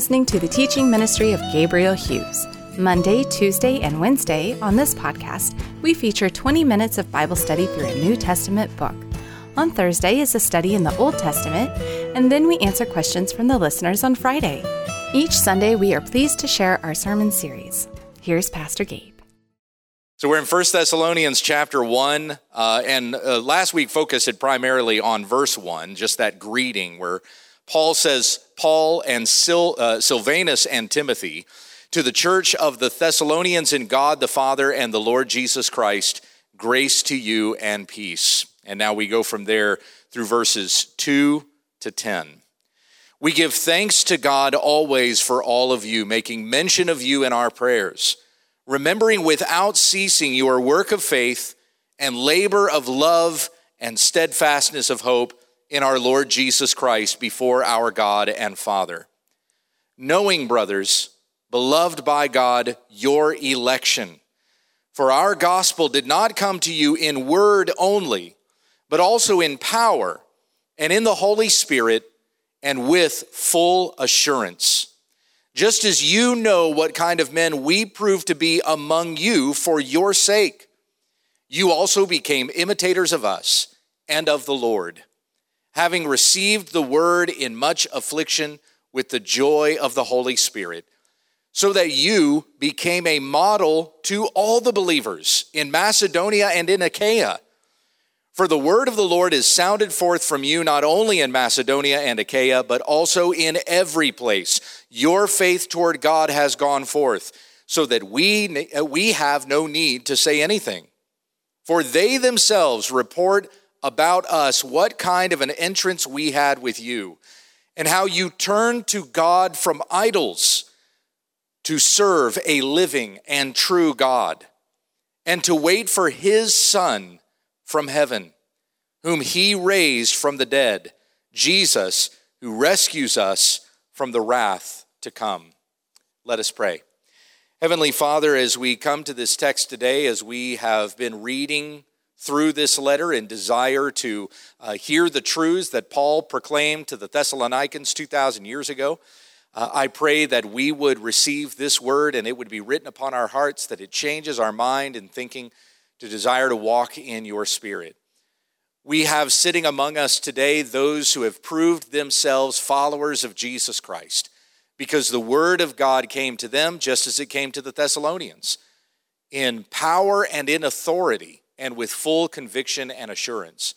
Listening to the teaching ministry of Gabriel Hughes. Monday, Tuesday, and Wednesday on this podcast, we feature 20 minutes of Bible study through a New Testament book. On Thursday is a study in the Old Testament, and then we answer questions from the listeners on Friday. Each Sunday, we are pleased to share our sermon series. Here's Pastor Gabe. So we're in 1 Thessalonians chapter 1, uh, and uh, last week focused primarily on verse 1, just that greeting where Paul says, Paul and Sil, uh, Silvanus and Timothy, to the church of the Thessalonians in God the Father and the Lord Jesus Christ, grace to you and peace. And now we go from there through verses 2 to 10. We give thanks to God always for all of you, making mention of you in our prayers, remembering without ceasing your work of faith and labor of love and steadfastness of hope in our Lord Jesus Christ before our God and Father. Knowing, brothers, beloved by God, your election. For our gospel did not come to you in word only, but also in power and in the Holy Spirit and with full assurance. Just as you know what kind of men we proved to be among you for your sake, you also became imitators of us and of the Lord, having received the word in much affliction with the joy of the Holy Spirit so that you became a model to all the believers in Macedonia and in Achaia. For the word of the Lord is sounded forth from you not only in Macedonia and Achaia, but also in every place. Your faith toward God has gone forth, so that we, we have no need to say anything. For they themselves report about us what kind of an entrance we had with you, and how you turned to God from idols to serve a living and true God, and to wait for his Son from heaven, whom he raised from the dead, Jesus, who rescues us from the wrath to come. Let us pray. Heavenly Father, as we come to this text today, as we have been reading through this letter and desire to uh, hear the truths that Paul proclaimed to the Thessalonians 2,000 years ago, uh, I pray that we would receive this word and it would be written upon our hearts, that it changes our mind and thinking to desire to walk in your spirit. We have sitting among us today those who have proved themselves followers of Jesus Christ because the word of God came to them just as it came to the Thessalonians in power and in authority and with full conviction and assurance.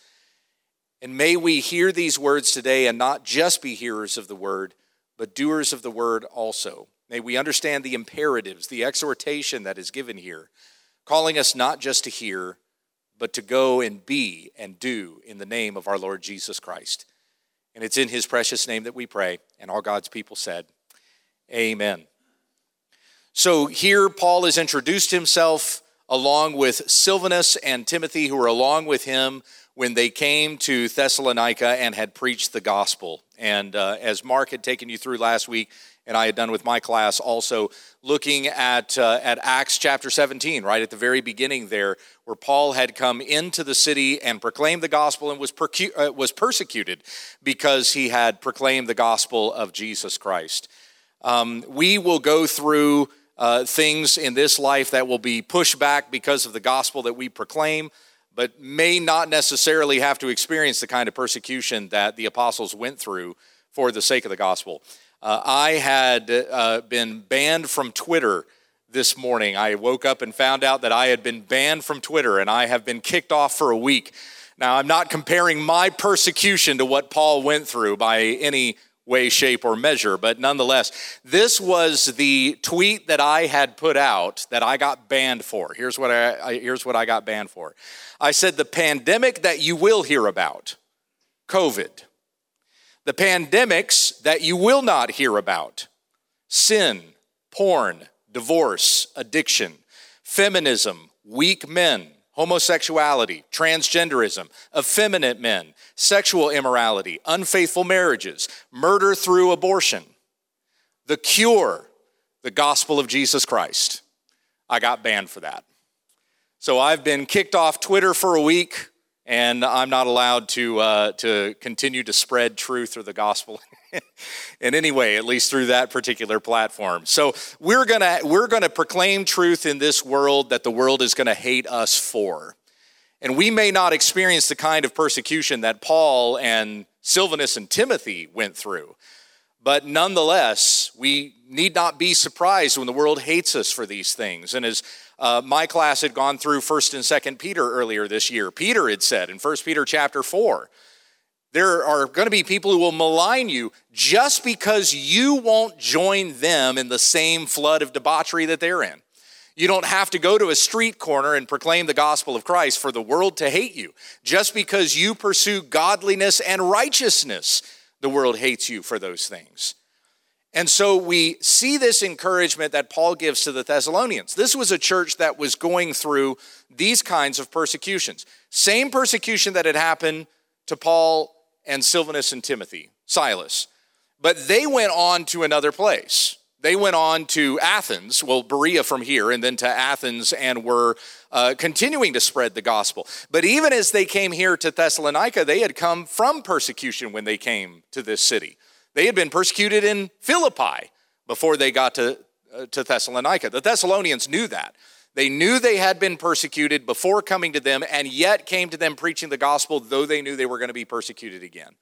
And may we hear these words today and not just be hearers of the word but doers of the word also. May we understand the imperatives, the exhortation that is given here, calling us not just to hear, but to go and be and do in the name of our Lord Jesus Christ. And it's in his precious name that we pray. And all God's people said, Amen. So here Paul has introduced himself along with Silvanus and Timothy, who were along with him when they came to Thessalonica and had preached the gospel. And uh, as Mark had taken you through last week, and I had done with my class also, looking at, uh, at Acts chapter 17, right at the very beginning there, where Paul had come into the city and proclaimed the gospel and was, percu- uh, was persecuted because he had proclaimed the gospel of Jesus Christ. Um, we will go through uh, things in this life that will be pushed back because of the gospel that we proclaim but may not necessarily have to experience the kind of persecution that the apostles went through for the sake of the gospel. Uh, I had uh, been banned from Twitter this morning. I woke up and found out that I had been banned from Twitter and I have been kicked off for a week. Now, I'm not comparing my persecution to what Paul went through by any way, shape, or measure. But nonetheless, this was the tweet that I had put out that I got banned for. Here's what I, here's what I got banned for. I said the pandemic that you will hear about, COVID. The pandemics that you will not hear about, sin, porn, divorce, addiction, feminism, weak men, homosexuality, transgenderism, effeminate men, sexual immorality, unfaithful marriages, murder through abortion, the cure, the gospel of Jesus Christ. I got banned for that. So I've been kicked off Twitter for a week, and I'm not allowed to, uh, to continue to spread truth or the gospel in any way, at least through that particular platform. So we're gonna we're gonna proclaim truth in this world that the world is gonna hate us for. And we may not experience the kind of persecution that Paul and Silvanus and Timothy went through. But nonetheless, we need not be surprised when the world hates us for these things. And as uh, my class had gone through 1st and 2nd Peter earlier this year, Peter had said in First Peter chapter 4, there are going to be people who will malign you just because you won't join them in the same flood of debauchery that they're in. You don't have to go to a street corner and proclaim the gospel of Christ for the world to hate you. Just because you pursue godliness and righteousness, the world hates you for those things. And so we see this encouragement that Paul gives to the Thessalonians. This was a church that was going through these kinds of persecutions. Same persecution that had happened to Paul and Silvanus and Timothy, Silas. But they went on to another place. They went on to Athens, well, Berea from here, and then to Athens, and were uh, continuing to spread the gospel. But even as they came here to Thessalonica, they had come from persecution when they came to this city. They had been persecuted in Philippi before they got to, uh, to Thessalonica. The Thessalonians knew that. They knew they had been persecuted before coming to them, and yet came to them preaching the gospel, though they knew they were going to be persecuted again.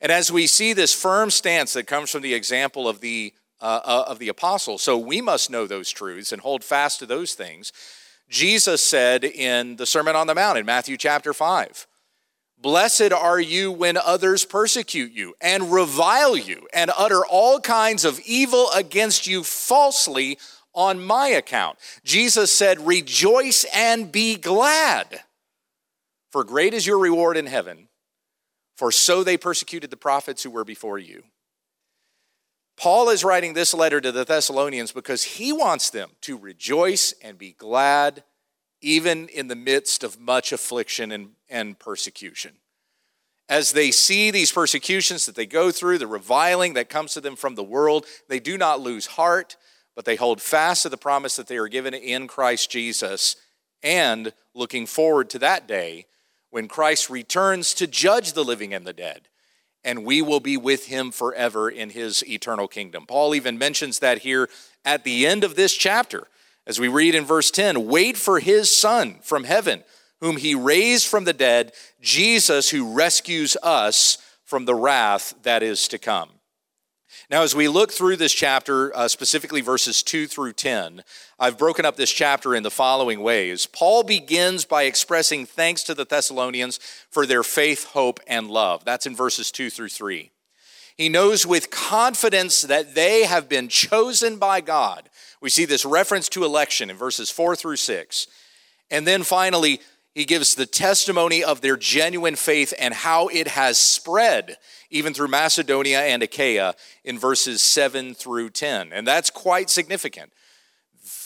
And as we see this firm stance that comes from the example of the, uh, uh, of the apostles, so we must know those truths and hold fast to those things. Jesus said in the Sermon on the Mount in Matthew chapter 5, Blessed are you when others persecute you and revile you and utter all kinds of evil against you falsely on my account. Jesus said, Rejoice and be glad, for great is your reward in heaven, for so they persecuted the prophets who were before you. Paul is writing this letter to the Thessalonians because he wants them to rejoice and be glad, even in the midst of much affliction and, and persecution. As they see these persecutions that they go through, the reviling that comes to them from the world, they do not lose heart but they hold fast to the promise that they are given in Christ Jesus and looking forward to that day when Christ returns to judge the living and the dead. And we will be with him forever in his eternal kingdom. Paul even mentions that here at the end of this chapter, as we read in verse 10 wait for his Son from heaven, whom he raised from the dead, Jesus, who rescues us from the wrath that is to come. Now, as we look through this chapter, uh, specifically verses 2 through 10, I've broken up this chapter in the following ways. Paul begins by expressing thanks to the Thessalonians for their faith, hope, and love. That's in verses 2 through 3. He knows with confidence that they have been chosen by God. We see this reference to election in verses 4 through 6. And then finally, he gives the testimony of their genuine faith and how it has spread even through Macedonia and Achaia in verses 7 through 10. And that's quite significant.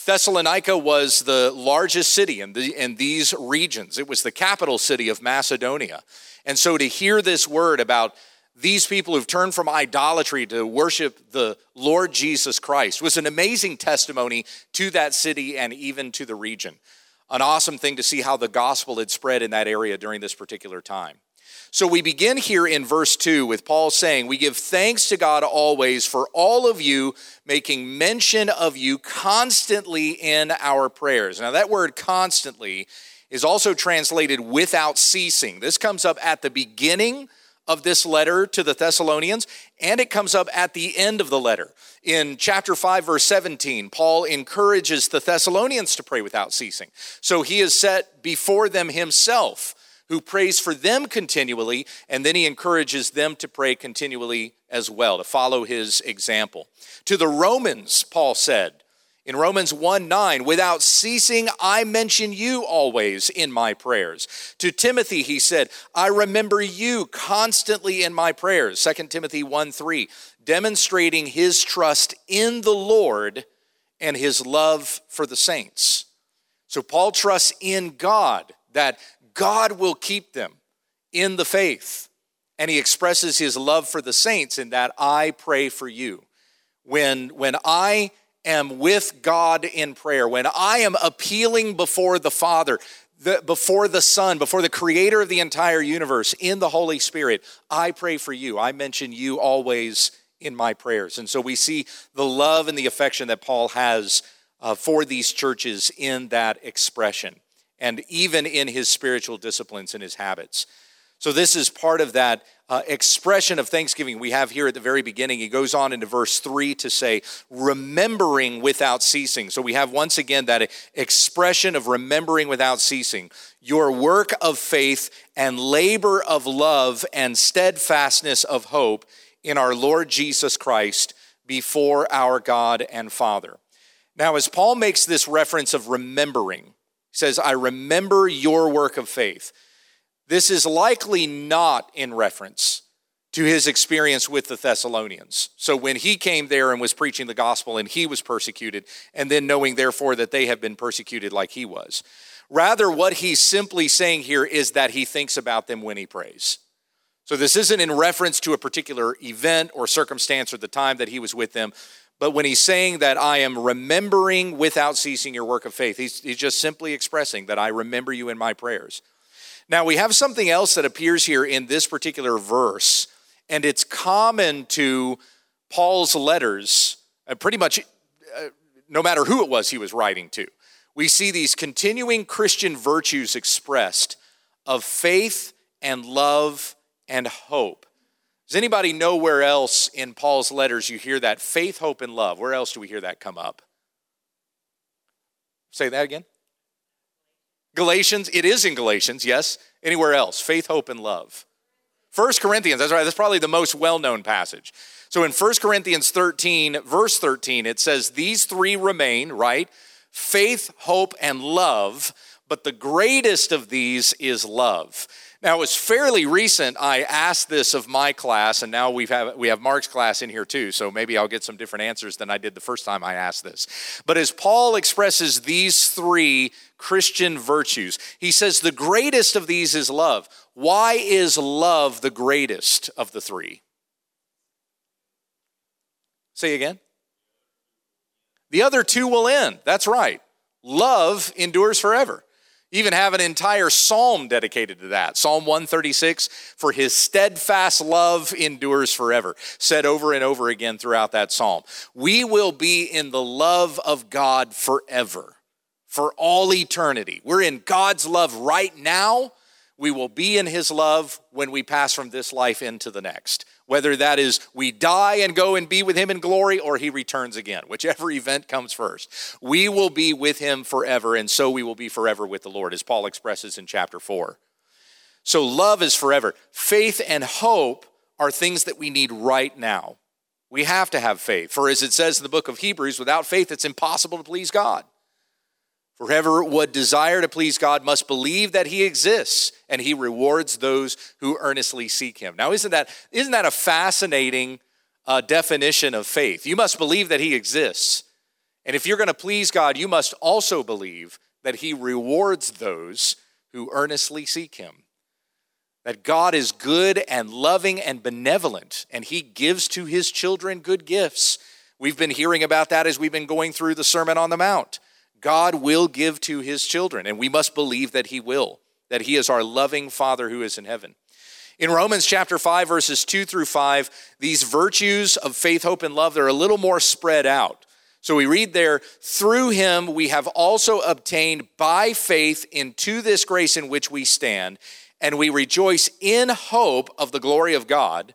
Thessalonica was the largest city in, the, in these regions. It was the capital city of Macedonia. And so to hear this word about these people who've turned from idolatry to worship the Lord Jesus Christ was an amazing testimony to that city and even to the region an awesome thing to see how the gospel had spread in that area during this particular time. So we begin here in verse 2 with Paul saying, We give thanks to God always for all of you, making mention of you constantly in our prayers. Now, that word constantly is also translated without ceasing. This comes up at the beginning of this letter to the Thessalonians, and it comes up at the end of the letter. In chapter 5, verse 17, Paul encourages the Thessalonians to pray without ceasing. So he has set before them himself, who prays for them continually, and then he encourages them to pray continually as well, to follow his example. To the Romans, Paul said, in Romans 1 9, without ceasing, I mention you always in my prayers. To Timothy, he said, I remember you constantly in my prayers. 2 Timothy 1 3, demonstrating his trust in the Lord and his love for the saints. So Paul trusts in God that God will keep them in the faith. And he expresses his love for the saints in that I pray for you. When, when I am with God in prayer, when I am appealing before the Father, the, before the Son, before the creator of the entire universe, in the Holy Spirit, I pray for you. I mention you always in my prayers. And so we see the love and the affection that Paul has uh, for these churches in that expression, and even in his spiritual disciplines and his habits. So, this is part of that uh, expression of thanksgiving we have here at the very beginning. He goes on into verse 3 to say, remembering without ceasing. So, we have once again that expression of remembering without ceasing. Your work of faith and labor of love and steadfastness of hope in our Lord Jesus Christ before our God and Father. Now, as Paul makes this reference of remembering, he says, I remember your work of faith. This is likely not in reference to his experience with the Thessalonians. So when he came there and was preaching the gospel and he was persecuted, and then knowing therefore that they have been persecuted like he was. Rather, what he's simply saying here is that he thinks about them when he prays. So this isn't in reference to a particular event or circumstance or the time that he was with them, but when he's saying that I am remembering without ceasing your work of faith, he's, he's just simply expressing that I remember you in my prayers. Now, we have something else that appears here in this particular verse, and it's common to Paul's letters, uh, pretty much uh, no matter who it was he was writing to. We see these continuing Christian virtues expressed of faith and love and hope. Does anybody know where else in Paul's letters you hear that faith, hope, and love? Where else do we hear that come up? Say that again. Galatians, it is in Galatians, yes. Anywhere else? Faith, hope, and love. First Corinthians, that's right, that's probably the most well known passage. So in 1 Corinthians 13, verse 13, it says, These three remain, right? Faith, hope, and love, but the greatest of these is love. Now, it was fairly recent. I asked this of my class, and now we've have, we have Mark's class in here too, so maybe I'll get some different answers than I did the first time I asked this. But as Paul expresses these three Christian virtues, he says the greatest of these is love. Why is love the greatest of the three? Say again. The other two will end. That's right. Love endures forever even have an entire psalm dedicated to that. Psalm 136 For his steadfast love endures forever, said over and over again throughout that psalm. We will be in the love of God forever, for all eternity. We're in God's love right now. We will be in his love when we pass from this life into the next whether that is we die and go and be with him in glory or he returns again, whichever event comes first. We will be with him forever, and so we will be forever with the Lord, as Paul expresses in chapter 4. So love is forever. Faith and hope are things that we need right now. We have to have faith. For as it says in the book of Hebrews, without faith, it's impossible to please God. For would desire to please God must believe that he exists and he rewards those who earnestly seek him. Now, isn't that, isn't that a fascinating uh, definition of faith? You must believe that he exists. And if you're going to please God, you must also believe that he rewards those who earnestly seek him. That God is good and loving and benevolent, and he gives to his children good gifts. We've been hearing about that as we've been going through the Sermon on the Mount. God will give to his children, and we must believe that he will, that he is our loving Father who is in heaven. In Romans chapter 5, verses 2 through 5, these virtues of faith, hope, and love, they're a little more spread out. So we read there, through him we have also obtained by faith into this grace in which we stand, and we rejoice in hope of the glory of God.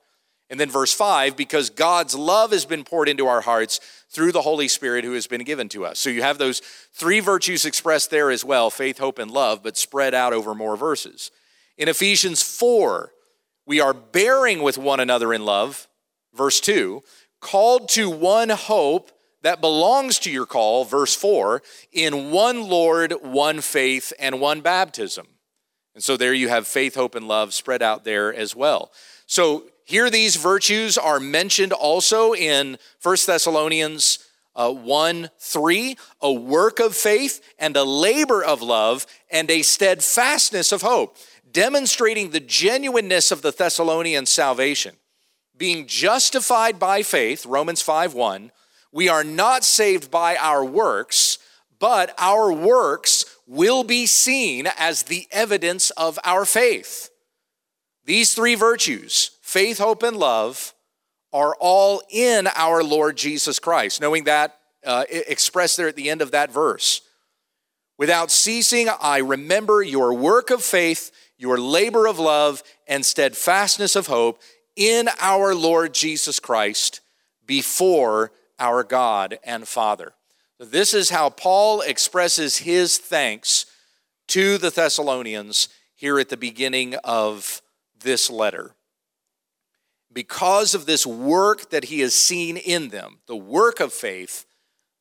And then verse 5, because God's love has been poured into our hearts through the Holy Spirit who has been given to us. So you have those three virtues expressed there as well faith, hope, and love, but spread out over more verses. In Ephesians 4, we are bearing with one another in love, verse 2, called to one hope that belongs to your call, verse 4, in one Lord, one faith, and one baptism. And so there you have faith, hope, and love spread out there as well. So here, these virtues are mentioned also in 1 Thessalonians uh, 1 3, a work of faith and a labor of love and a steadfastness of hope, demonstrating the genuineness of the Thessalonian salvation. Being justified by faith, Romans 5 1, we are not saved by our works, but our works will be seen as the evidence of our faith. These three virtues, faith, hope, and love, are all in our Lord Jesus Christ, knowing that uh, expressed there at the end of that verse. Without ceasing, I remember your work of faith, your labor of love, and steadfastness of hope in our Lord Jesus Christ before our God and Father. This is how Paul expresses his thanks to the Thessalonians here at the beginning of this letter. Because of this work that he has seen in them, the work of faith,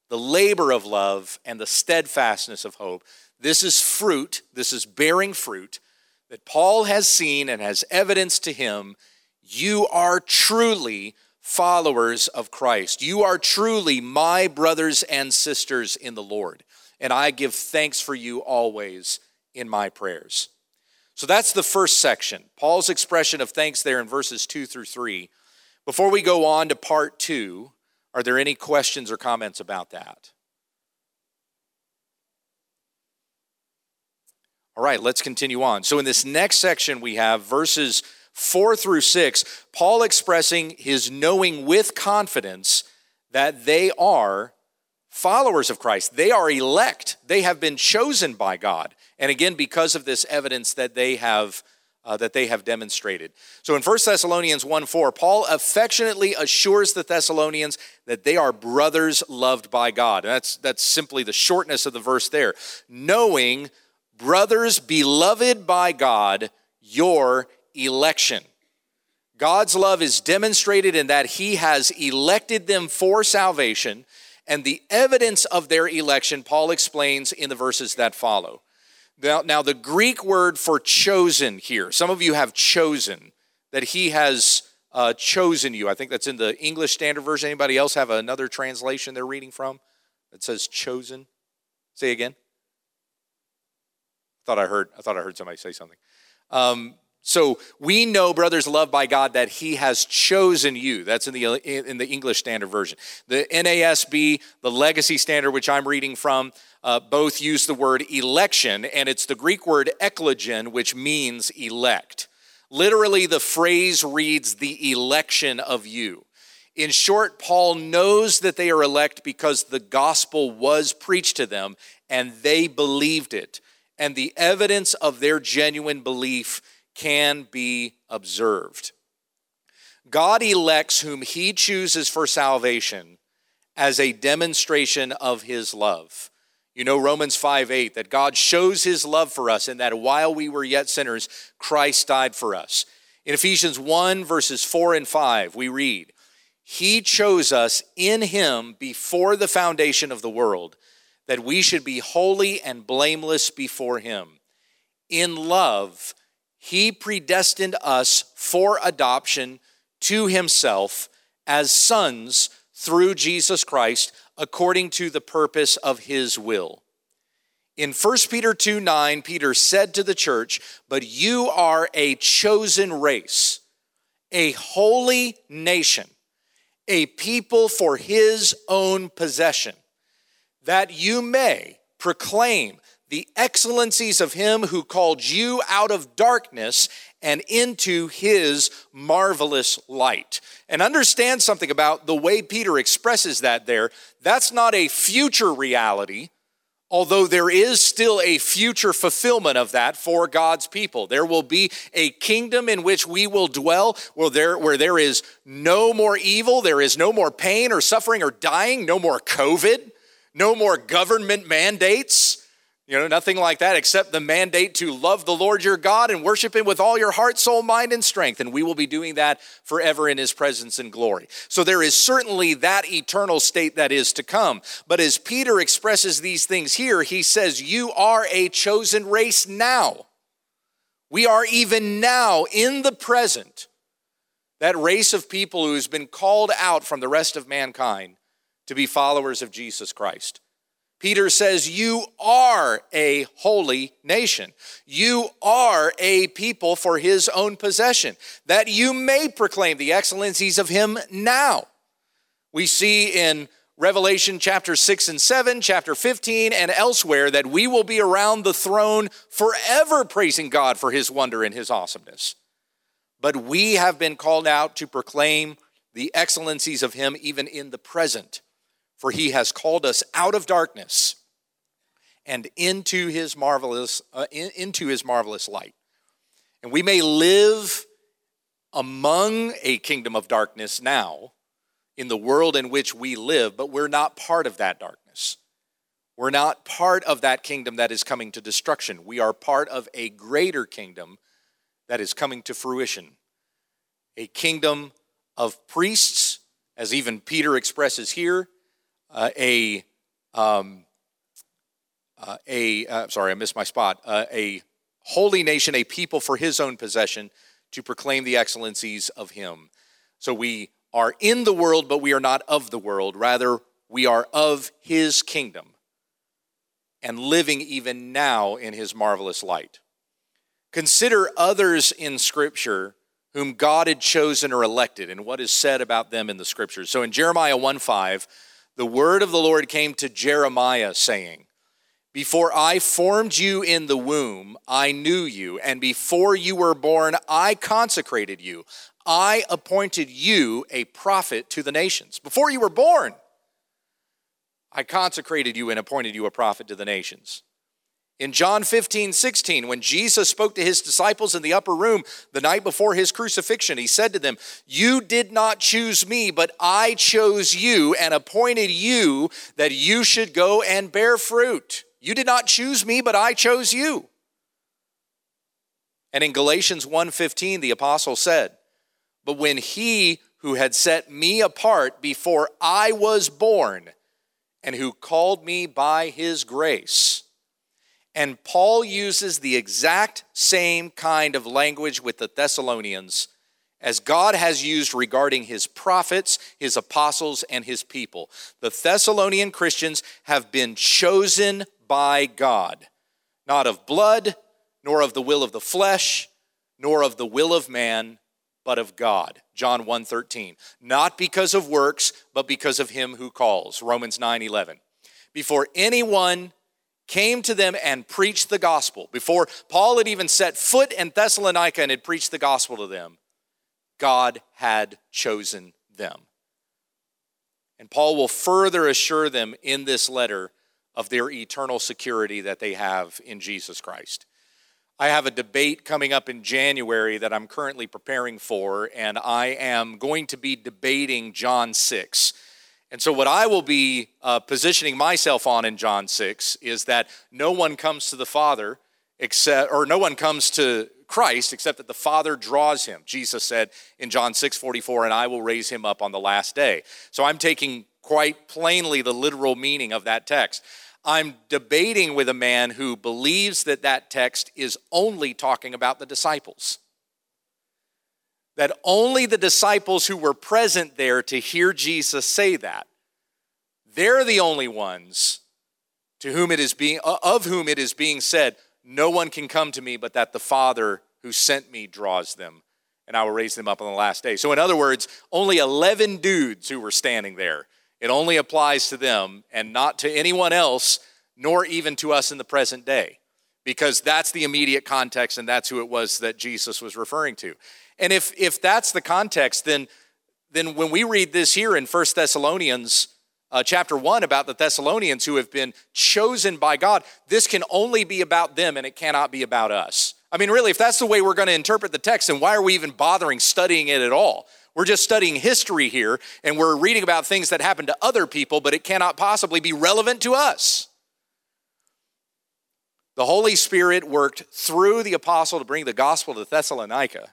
the labor of love, and the steadfastness of hope, this is fruit, this is bearing fruit that Paul has seen and has evidence to him. You are truly followers of Christ. You are truly my brothers and sisters in the Lord. And I give thanks for you always in my prayers. So that's the first section. Paul's expression of thanks there in verses 2 through 3. Before we go on to part 2, are there any questions or comments about that? All right, let's continue on. So in this next section, we have verses 4 through 6, Paul expressing his knowing with confidence that they are followers of Christ. They are elect, they have been chosen by God. And again, because of this evidence that they have. Uh, that they have demonstrated. So in 1 Thessalonians 1 4, Paul affectionately assures the Thessalonians that they are brothers loved by God. And that's, that's simply the shortness of the verse there. Knowing, brothers beloved by God, your election. God's love is demonstrated in that he has elected them for salvation, and the evidence of their election, Paul explains in the verses that follow. Now, now, the Greek word for chosen here, some of you have chosen, that he has uh, chosen you. I think that's in the English Standard Version. Anybody else have another translation they're reading from that says chosen? Say again. I thought I heard. I thought I heard somebody say something. Um, so we know, brothers, loved by God, that He has chosen you. That's in the in the English Standard Version. The NASB, the Legacy Standard, which I'm reading from, uh, both use the word election, and it's the Greek word eklogen, which means elect. Literally, the phrase reads the election of you. In short, Paul knows that they are elect because the gospel was preached to them and they believed it. And the evidence of their genuine belief can be observed. God elects whom he chooses for salvation as a demonstration of his love. You know Romans 5 8, that God shows his love for us, and that while we were yet sinners, Christ died for us. In Ephesians 1, verses 4 and 5, we read, He chose us in him before the foundation of the world, that we should be holy and blameless before him. In love, he predestined us for adoption to himself as sons through Jesus Christ according to the purpose of his will. In 1 Peter 2 9, Peter said to the church, But you are a chosen race, a holy nation, a people for his own possession, that you may proclaim the excellencies of him who called you out of darkness and into his marvelous light. And understand something about the way Peter expresses that there. That's not a future reality, although there is still a future fulfillment of that for God's people. There will be a kingdom in which we will dwell where there, where there is no more evil, there is no more pain or suffering or dying, no more COVID, no more government mandates you know, nothing like that except the mandate to love the Lord your God and worship Him with all your heart, soul, mind, and strength. And we will be doing that forever in His presence and glory. So there is certainly that eternal state that is to come. But as Peter expresses these things here, he says, You are a chosen race now. We are even now in the present that race of people who's been called out from the rest of mankind to be followers of Jesus Christ. Peter says, You are a holy nation. You are a people for his own possession, that you may proclaim the excellencies of him now. We see in Revelation chapter 6 and 7, chapter 15, and elsewhere that we will be around the throne forever praising God for his wonder and his awesomeness. But we have been called out to proclaim the excellencies of him even in the present, for he has called us out of darkness and into his marvelous uh, in, into his marvelous light. And we may live among a kingdom of darkness now in the world in which we live, but we're not part of that darkness. We're not part of that kingdom that is coming to destruction. We are part of a greater kingdom that is coming to fruition. A kingdom of priests, as even Peter expresses here, uh, a, um, uh, a uh, sorry, I missed my spot, uh, a holy nation, a people for his own possession to proclaim the excellencies of him. So we are in the world, but we are not of the world. Rather, we are of his kingdom and living even now in his marvelous light. Consider others in Scripture whom God had chosen or elected and what is said about them in the Scriptures. So in Jeremiah 1 5, the word of the Lord came to Jeremiah saying, Before I formed you in the womb, I knew you, and before you were born, I consecrated you. I appointed you a prophet to the nations. Before you were born, I consecrated you and appointed you a prophet to the nations. In John 15, 16, when Jesus spoke to his disciples in the upper room the night before his crucifixion, he said to them, You did not choose me, but I chose you and appointed you that you should go and bear fruit. You did not choose me, but I chose you. And in Galatians 1:15 the apostle said, but when he who had set me apart before I was born and who called me by his grace. And Paul uses the exact same kind of language with the Thessalonians as God has used regarding his prophets, his apostles, and his people. The Thessalonian Christians have been chosen by God, not of blood, nor of the will of the flesh, nor of the will of man, but of God. John 1:13. Not because of works, but because of him who calls. Romans 9:11. Before anyone came to them and preached the gospel, before Paul had even set foot in Thessalonica and had preached the gospel to them, God had chosen them. And Paul will further assure them in this letter of their eternal security that they have in Jesus Christ. I have a debate coming up in January that I'm currently preparing for, and I am going to be debating John 6. And so, what I will be uh, positioning myself on in John 6 is that no one comes to the Father except, or no one comes to Christ except that the Father draws him. Jesus said in John 6 44, and I will raise him up on the last day. So, I'm taking quite plainly the literal meaning of that text. I'm debating with a man who believes that that text is only talking about the disciples. That only the disciples who were present there to hear Jesus say that, they're the only ones to whom it is being uh, of whom it is being said, no one can come to me but that the Father who sent me draws them, and I will raise them up on the last day. So in other words, only 11 dudes who were standing there it only applies to them and not to anyone else, nor even to us in the present day, because that's the immediate context and that's who it was that Jesus was referring to. And if, if that's the context, then, then when we read this here in First Thessalonians uh, chapter 1 about the Thessalonians who have been chosen by God, this can only be about them and it cannot be about us. I mean, really, if that's the way we're going to interpret the text, then why are we even bothering studying it at all? We're just studying history here, and we're reading about things that happened to other people, but it cannot possibly be relevant to us. The Holy Spirit worked through the apostle to bring the gospel to Thessalonica,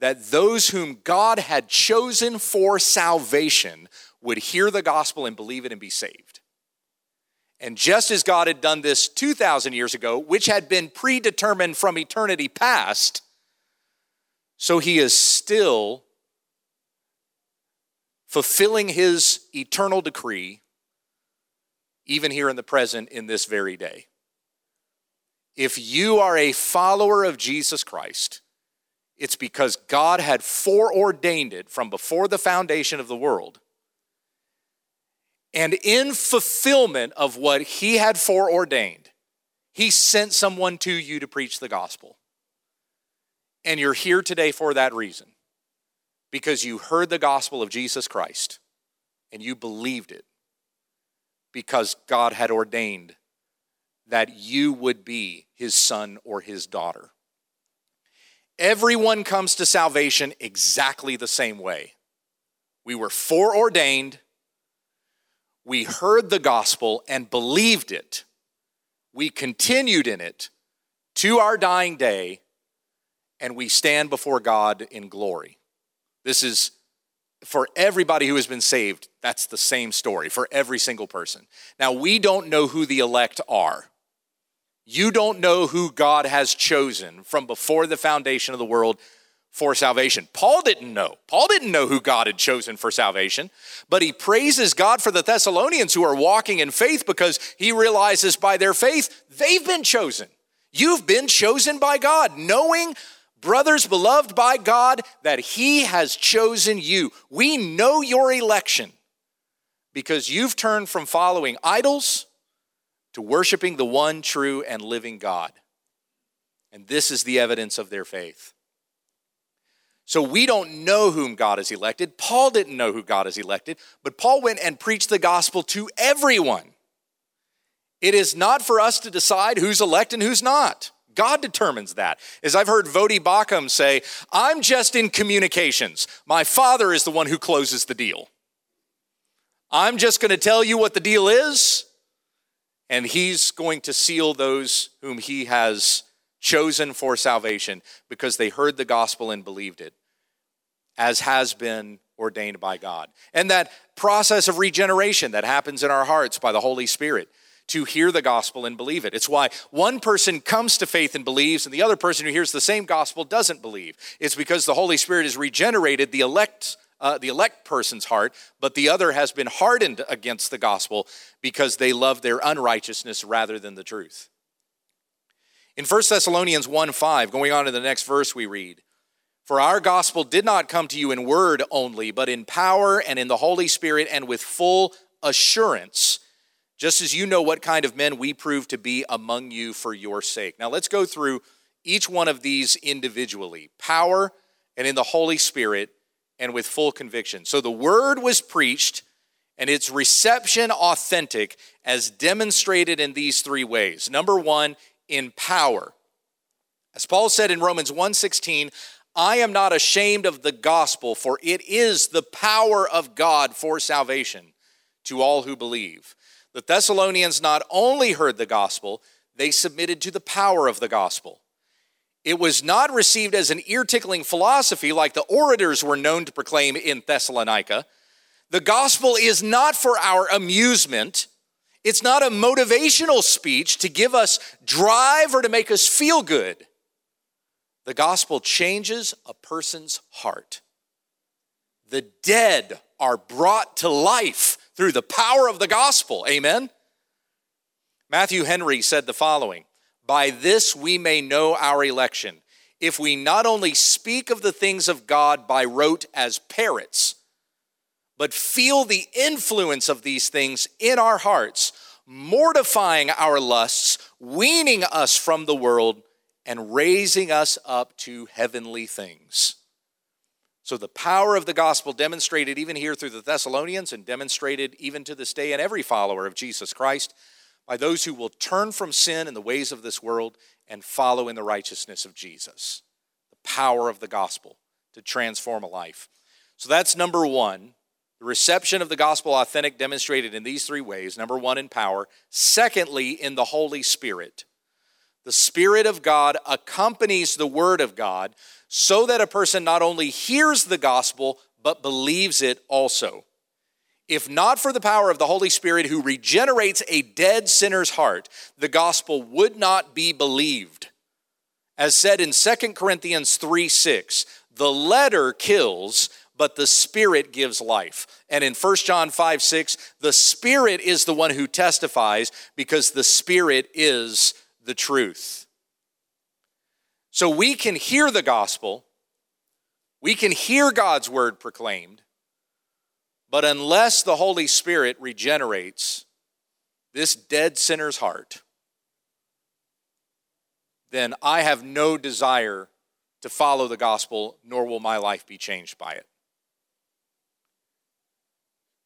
that those whom God had chosen for salvation would hear the gospel and believe it and be saved. And just as God had done this 2,000 years ago, which had been predetermined from eternity past, so he is still fulfilling his eternal decree, even here in the present, in this very day. If you are a follower of Jesus Christ, it's because God had foreordained it from before the foundation of the world. And in fulfillment of what he had foreordained, he sent someone to you to preach the gospel. And you're here today for that reason because you heard the gospel of Jesus Christ and you believed it because God had ordained that you would be his son or his daughter. Everyone comes to salvation exactly the same way. We were foreordained, we heard the gospel and believed it, we continued in it to our dying day, and we stand before God in glory. This is for everybody who has been saved, that's the same story for every single person. Now, we don't know who the elect are. You don't know who God has chosen from before the foundation of the world for salvation. Paul didn't know. Paul didn't know who God had chosen for salvation, but he praises God for the Thessalonians who are walking in faith because he realizes by their faith they've been chosen. You've been chosen by God, knowing, brothers beloved by God, that he has chosen you. We know your election because you've turned from following idols to worshiping the one true and living God. And this is the evidence of their faith. So we don't know whom God has elected. Paul didn't know who God has elected, but Paul went and preached the gospel to everyone. It is not for us to decide who's elect and who's not. God determines that. As I've heard Voddie Baucham say, I'm just in communications. My father is the one who closes the deal. I'm just going to tell you what the deal is, and he's going to seal those whom he has chosen for salvation because they heard the gospel and believed it, as has been ordained by God. And that process of regeneration that happens in our hearts by the Holy Spirit to hear the gospel and believe it. It's why one person comes to faith and believes, and the other person who hears the same gospel doesn't believe. It's because the Holy Spirit has regenerated the elect uh, the elect person's heart, but the other has been hardened against the gospel because they love their unrighteousness rather than the truth. In 1 Thessalonians 1 5, going on to the next verse, we read, For our gospel did not come to you in word only, but in power and in the Holy Spirit and with full assurance, just as you know what kind of men we prove to be among you for your sake. Now let's go through each one of these individually power and in the Holy Spirit and with full conviction. So the word was preached and its reception authentic as demonstrated in these three ways. Number 1, in power. As Paul said in Romans 1:16, I am not ashamed of the gospel for it is the power of God for salvation to all who believe. The Thessalonians not only heard the gospel, they submitted to the power of the gospel. It was not received as an ear tickling philosophy like the orators were known to proclaim in Thessalonica. The gospel is not for our amusement. It's not a motivational speech to give us drive or to make us feel good. The gospel changes a person's heart. The dead are brought to life through the power of the gospel. Amen. Matthew Henry said the following by this we may know our election, if we not only speak of the things of God by rote as parrots, but feel the influence of these things in our hearts, mortifying our lusts, weaning us from the world, and raising us up to heavenly things. So, the power of the gospel demonstrated even here through the Thessalonians and demonstrated even to this day in every follower of Jesus Christ by those who will turn from sin and the ways of this world and follow in the righteousness of Jesus. The power of the gospel to transform a life. So that's number one. The reception of the gospel authentic demonstrated in these three ways. Number one, in power. Secondly, in the Holy Spirit. The Spirit of God accompanies the Word of God so that a person not only hears the gospel, but believes it also. If not for the power of the Holy Spirit who regenerates a dead sinner's heart, the gospel would not be believed. As said in 2 Corinthians 3 6, the letter kills, but the Spirit gives life. And in 1 John 5 6, the Spirit is the one who testifies because the Spirit is the truth. So we can hear the gospel, we can hear God's word proclaimed, But unless the Holy Spirit regenerates this dead sinner's heart, then I have no desire to follow the gospel, nor will my life be changed by it.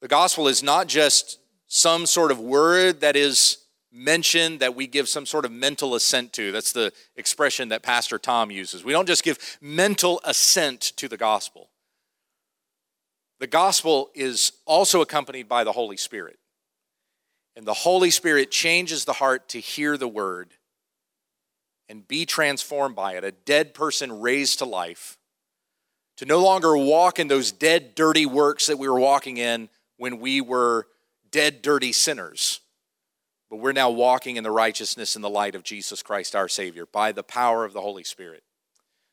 The gospel is not just some sort of word that is mentioned that we give some sort of mental assent to. That's the expression that Pastor Tom uses. We don't just give mental assent to the gospel. The gospel is also accompanied by the Holy Spirit. And the Holy Spirit changes the heart to hear the word and be transformed by it. A dead person raised to life, to no longer walk in those dead, dirty works that we were walking in when we were dead, dirty sinners. But we're now walking in the righteousness and the light of Jesus Christ, our Savior, by the power of the Holy Spirit.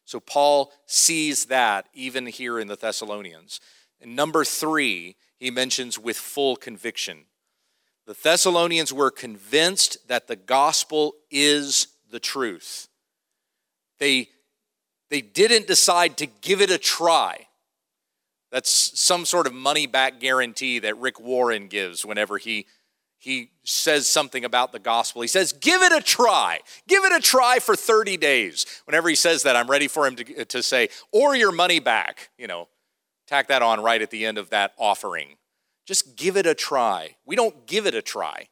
So Paul sees that even here in the Thessalonians. And number three, he mentions with full conviction. The Thessalonians were convinced that the gospel is the truth. They, they didn't decide to give it a try. That's some sort of money back guarantee that Rick Warren gives whenever he, he says something about the gospel. He says, Give it a try. Give it a try for 30 days. Whenever he says that, I'm ready for him to, to say, Or your money back. You know, tack that on right at the end of that offering. Just give it a try. We don't give it a try.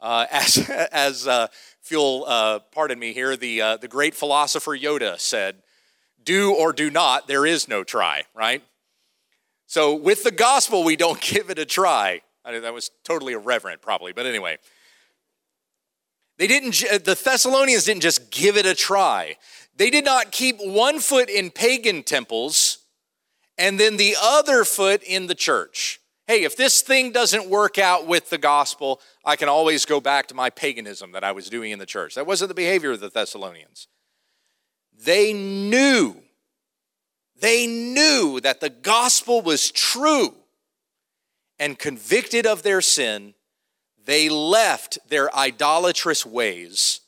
Uh, as as uh, you'll uh, pardon me here, the, uh, the great philosopher Yoda said, do or do not, there is no try, right? So with the gospel, we don't give it a try. I mean, that was totally irreverent, probably, but anyway. They didn't, the Thessalonians didn't just give it a try. They did not keep one foot in pagan temples and then the other foot in the church. Hey, if this thing doesn't work out with the gospel, I can always go back to my paganism that I was doing in the church. That wasn't the behavior of the Thessalonians. They knew, they knew that the gospel was true and convicted of their sin, they left their idolatrous ways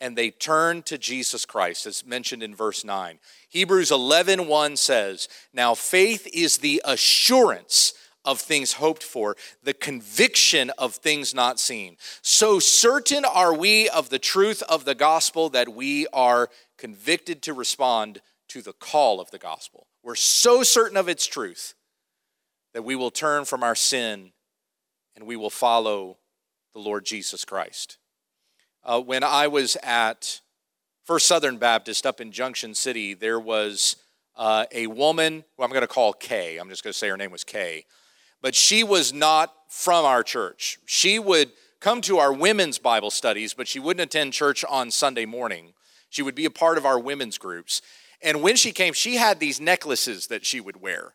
and they turned to Jesus Christ, as mentioned in verse 9. Hebrews 11 1 says, Now faith is the assurance of things hoped for, the conviction of things not seen. So certain are we of the truth of the gospel that we are convicted to respond to the call of the gospel. We're so certain of its truth that we will turn from our sin and we will follow the Lord Jesus Christ. Uh, when I was at First Southern Baptist up in Junction City, there was uh, a woman who I'm going to call Kay. I'm just going to say her name was Kay but she was not from our church. She would come to our women's Bible studies, but she wouldn't attend church on Sunday morning. She would be a part of our women's groups. And when she came, she had these necklaces that she would wear.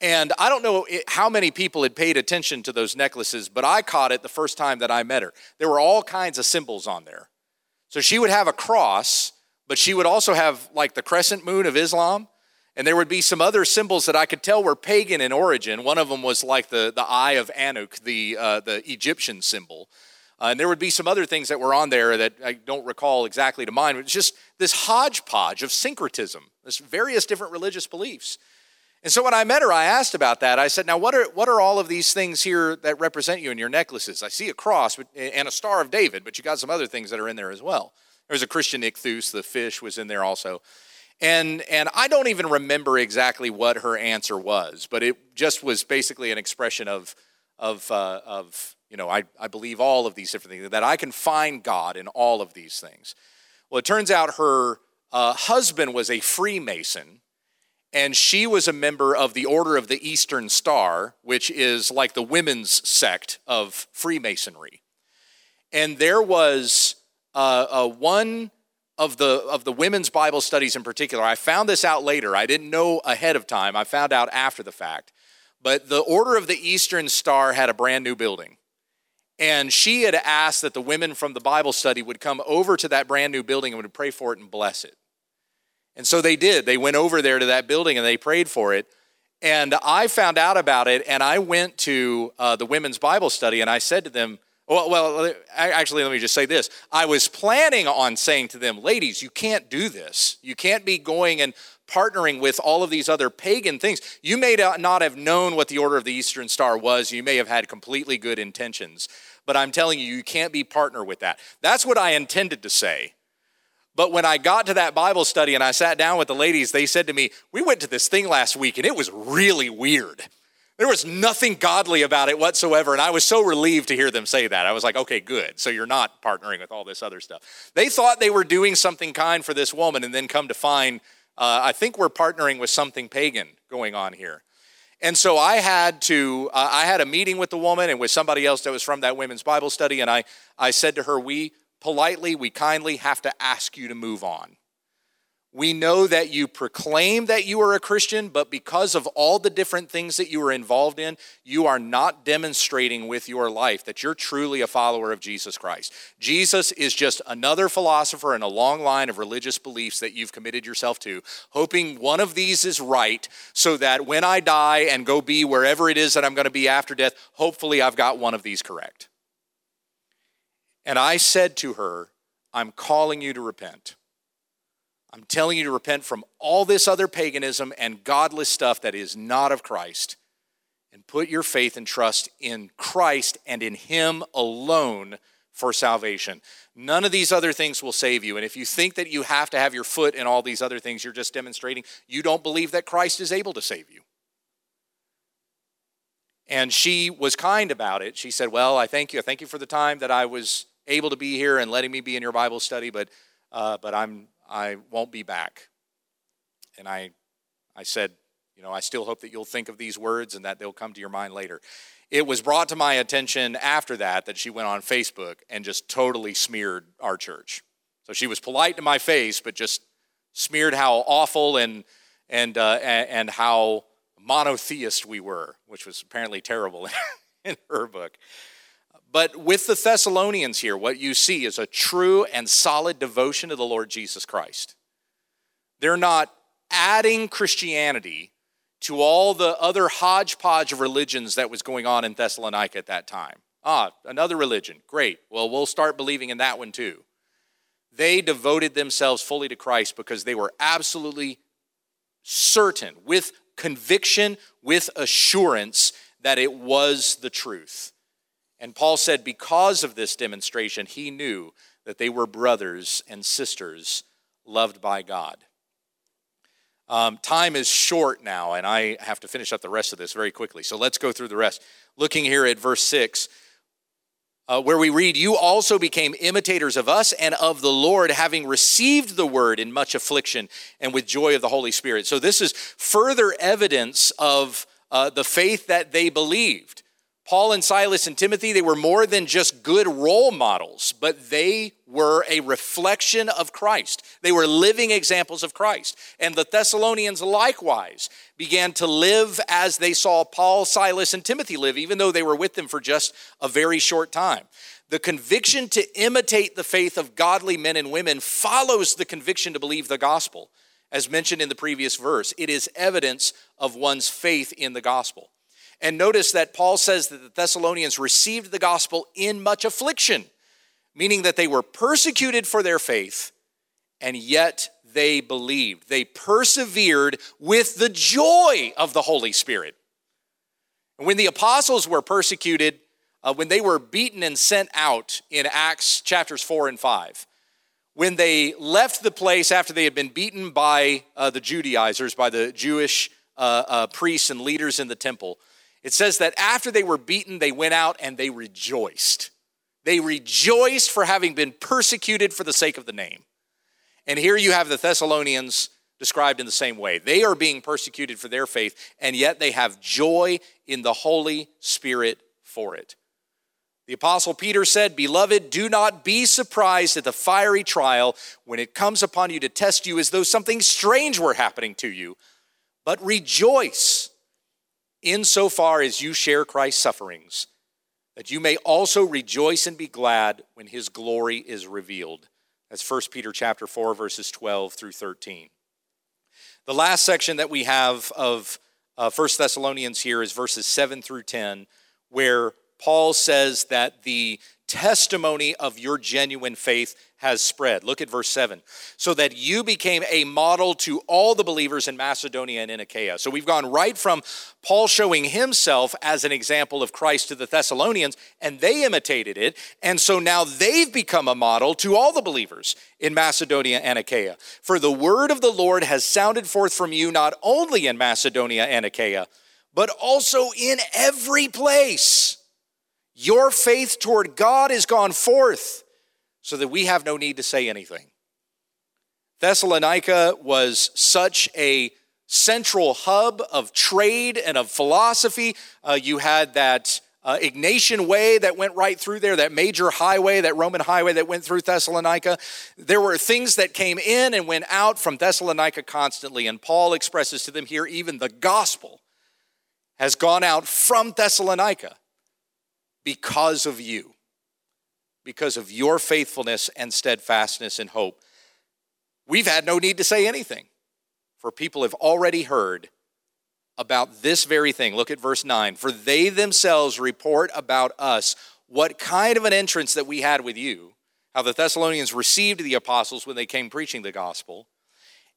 And I don't know how many people had paid attention to those necklaces, but I caught it the first time that I met her. There were all kinds of symbols on there. So she would have a cross, but she would also have like the crescent moon of Islam. And there would be some other symbols that I could tell were pagan in origin. One of them was like the, the eye of Anunnaki, the, uh, the Egyptian symbol. Uh, and there would be some other things that were on there that I don't recall exactly to mind. It's just this hodgepodge of syncretism, this various different religious beliefs. And so when I met her, I asked about that. I said, Now, what are, what are all of these things here that represent you in your necklaces? I see a cross and a Star of David, but you got some other things that are in there as well. There was a Christian ichthus, the fish was in there also. And, and I don't even remember exactly what her answer was, but it just was basically an expression of, of, uh, of you know, I, I believe all of these different things, that I can find God in all of these things. Well, it turns out her uh, husband was a Freemason, and she was a member of the Order of the Eastern Star, which is like the women's sect of Freemasonry. And there was uh, a one of the of the women's Bible studies in particular. I found this out later. I didn't know ahead of time. I found out after the fact. But the Order of the Eastern Star had a brand new building. And she had asked that the women from the Bible study would come over to that brand new building and would pray for it and bless it. And so they did. They went over there to that building and they prayed for it. And I found out about it and I went to uh, the women's Bible study and I said to them, well, well, actually, let me just say this. I was planning on saying to them, ladies, you can't do this. You can't be going and partnering with all of these other pagan things. You may not have known what the Order of the Eastern Star was. You may have had completely good intentions. But I'm telling you, you can't be partner with that. That's what I intended to say. But when I got to that Bible study and I sat down with the ladies, they said to me, We went to this thing last week and it was really weird. There was nothing godly about it whatsoever. And I was so relieved to hear them say that. I was like, okay, good. So you're not partnering with all this other stuff. They thought they were doing something kind for this woman and then come to find, uh, I think we're partnering with something pagan going on here. And so I had to, uh, I had a meeting with the woman and with somebody else that was from that women's Bible study. And I, I said to her, we politely, we kindly have to ask you to move on. We know that you proclaim that you are a Christian, but because of all the different things that you are involved in, you are not demonstrating with your life that you're truly a follower of Jesus Christ. Jesus is just another philosopher in a long line of religious beliefs that you've committed yourself to, hoping one of these is right so that when I die and go be wherever it is that I'm going to be after death, hopefully I've got one of these correct. And I said to her, I'm calling you to repent. I'm telling you to repent from all this other paganism and godless stuff that is not of Christ and put your faith and trust in Christ and in Him alone for salvation. None of these other things will save you. And if you think that you have to have your foot in all these other things, you're just demonstrating you don't believe that Christ is able to save you. And she was kind about it. She said, Well, I thank you. I thank you for the time that I was able to be here and letting me be in your Bible study, but, uh, but I'm, I won't be back. And I, I said, you know, I still hope that you'll think of these words and that they'll come to your mind later. It was brought to my attention after that that she went on Facebook and just totally smeared our church. So she was polite to my face, but just smeared how awful and and uh, and how monotheist we were, which was apparently terrible in her book. But with the Thessalonians here, what you see is a true and solid devotion to the Lord Jesus Christ. They're not adding Christianity to all the other hodgepodge of religions that was going on in Thessalonica at that time. Ah, another religion. Great. Well, we'll start believing in that one too. They devoted themselves fully to Christ because they were absolutely certain, with conviction, with assurance, that it was the truth. And Paul said, because of this demonstration, he knew that they were brothers and sisters loved by God. Um, time is short now, and I have to finish up the rest of this very quickly. So let's go through the rest. Looking here at verse 6, uh, where we read, You also became imitators of us and of the Lord, having received the word in much affliction and with joy of the Holy Spirit. So this is further evidence of uh, the faith that they believed. Paul and Silas and Timothy, they were more than just good role models, but they were a reflection of Christ. They were living examples of Christ. And the Thessalonians likewise began to live as they saw Paul, Silas, and Timothy live, even though they were with them for just a very short time. The conviction to imitate the faith of godly men and women follows the conviction to believe the gospel. As mentioned in the previous verse, it is evidence of one's faith in the gospel. And notice that Paul says that the Thessalonians received the gospel in much affliction, meaning that they were persecuted for their faith, and yet they believed. They persevered with the joy of the Holy Spirit. And when the apostles were persecuted, uh, when they were beaten and sent out in Acts chapters 4 and 5, when they left the place after they had been beaten by uh, the Judaizers, by the Jewish uh, uh priests and leaders in the temple, it says that after they were beaten, they went out and they rejoiced. They rejoiced for having been persecuted for the sake of the name. And here you have the Thessalonians described in the same way. They are being persecuted for their faith, and yet they have joy in the Holy Spirit for it. The Apostle Peter said, Beloved, do not be surprised at the fiery trial when it comes upon you to test you as though something strange were happening to you, but rejoice insofar as you share Christ's sufferings, that you may also rejoice and be glad when his glory is revealed. That's 1 Peter chapter 4 verses 12 through 13. The last section that we have of uh, 1 Thessalonians here is verses 7 through 10 where Paul says that the testimony of your genuine faith has spread. Look at verse 7. So that you became a model to all the believers in Macedonia and in Achaia. So we've gone right from Paul showing himself as an example of Christ to the Thessalonians, and they imitated it. And so now they've become a model to all the believers in Macedonia and Achaia. For the word of the Lord has sounded forth from you not only in Macedonia and Achaia, but also in every place. Your faith toward God has gone forth so that we have no need to say anything. Thessalonica was such a central hub of trade and of philosophy. Uh, you had that uh, Egnatian way that went right through there, that major highway, that Roman highway that went through Thessalonica. There were things that came in and went out from Thessalonica constantly, and Paul expresses to them here even the gospel has gone out from Thessalonica because of you, because of your faithfulness and steadfastness and hope. We've had no need to say anything, for people have already heard about this very thing. Look at verse 9. For they themselves report about us what kind of an entrance that we had with you, how the Thessalonians received the apostles when they came preaching the gospel,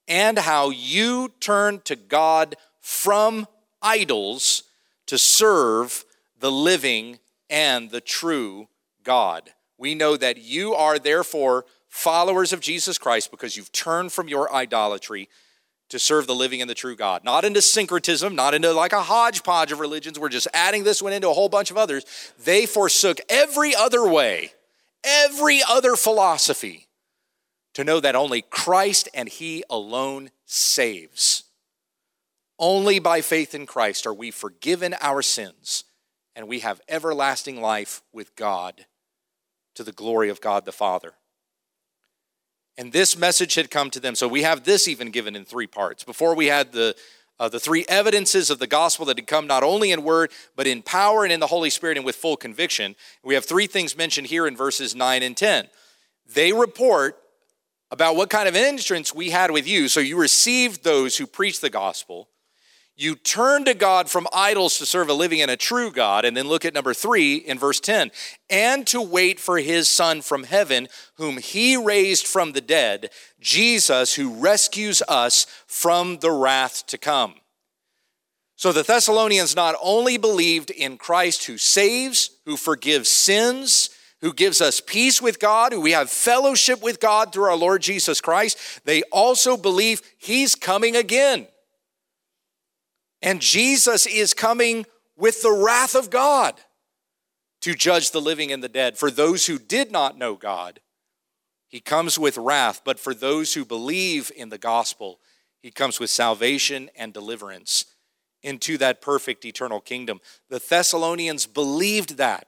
and how you turned to God from idols to serve the living and the true God. We know that you are therefore followers of Jesus Christ because you've turned from your idolatry to serve the living and the true God. Not into syncretism, not into like a hodgepodge of religions. We're just adding this one into a whole bunch of others. They forsook every other way, every other philosophy to know that only Christ and He alone saves. Only by faith in Christ are we forgiven our sins and we have everlasting life with God to the glory of God the Father. And this message had come to them. So we have this even given in three parts. Before we had the uh, the three evidences of the gospel that had come not only in word, but in power and in the Holy Spirit and with full conviction. We have three things mentioned here in verses 9 and 10. They report about what kind of entrance we had with you. So you received those who preached the gospel. You turn to God from idols to serve a living and a true God. And then look at number three in verse 10 and to wait for his Son from heaven, whom he raised from the dead, Jesus, who rescues us from the wrath to come. So the Thessalonians not only believed in Christ who saves, who forgives sins, who gives us peace with God, who we have fellowship with God through our Lord Jesus Christ, they also believe he's coming again. And Jesus is coming with the wrath of God to judge the living and the dead. For those who did not know God, he comes with wrath, but for those who believe in the gospel, he comes with salvation and deliverance into that perfect eternal kingdom. The Thessalonians believed that.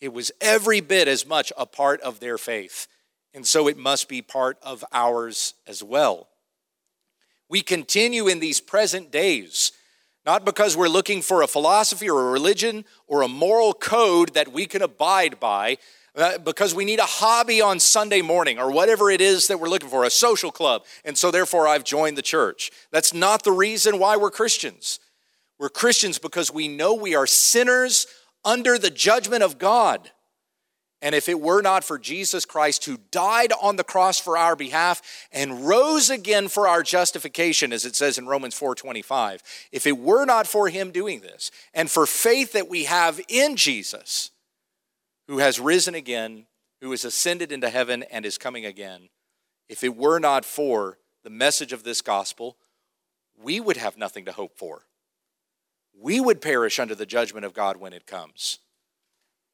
It was every bit as much a part of their faith, and so it must be part of ours as well. We continue in these present days not because we're looking for a philosophy or a religion or a moral code that we can abide by, uh, because we need a hobby on Sunday morning or whatever it is that we're looking for, a social club, and so therefore I've joined the church. That's not the reason why we're Christians. We're Christians because we know we are sinners under the judgment of God. And if it were not for Jesus Christ who died on the cross for our behalf and rose again for our justification as it says in Romans 4:25, if it were not for him doing this and for faith that we have in Jesus who has risen again, who has ascended into heaven and is coming again, if it were not for the message of this gospel, we would have nothing to hope for. We would perish under the judgment of God when it comes.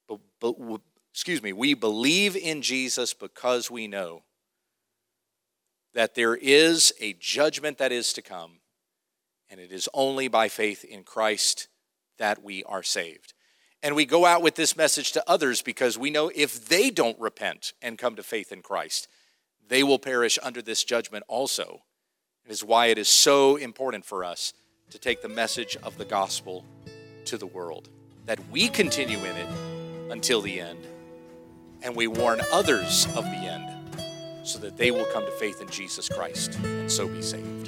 But, but, excuse me, we believe in Jesus because we know that there is a judgment that is to come, and it is only by faith in Christ that we are saved. And we go out with this message to others because we know if they don't repent and come to faith in Christ, they will perish under this judgment also. It is why it is so important for us to take the message of the gospel to the world, that we continue in it until the end and we warn others of the end so that they will come to faith in Jesus Christ and so be saved.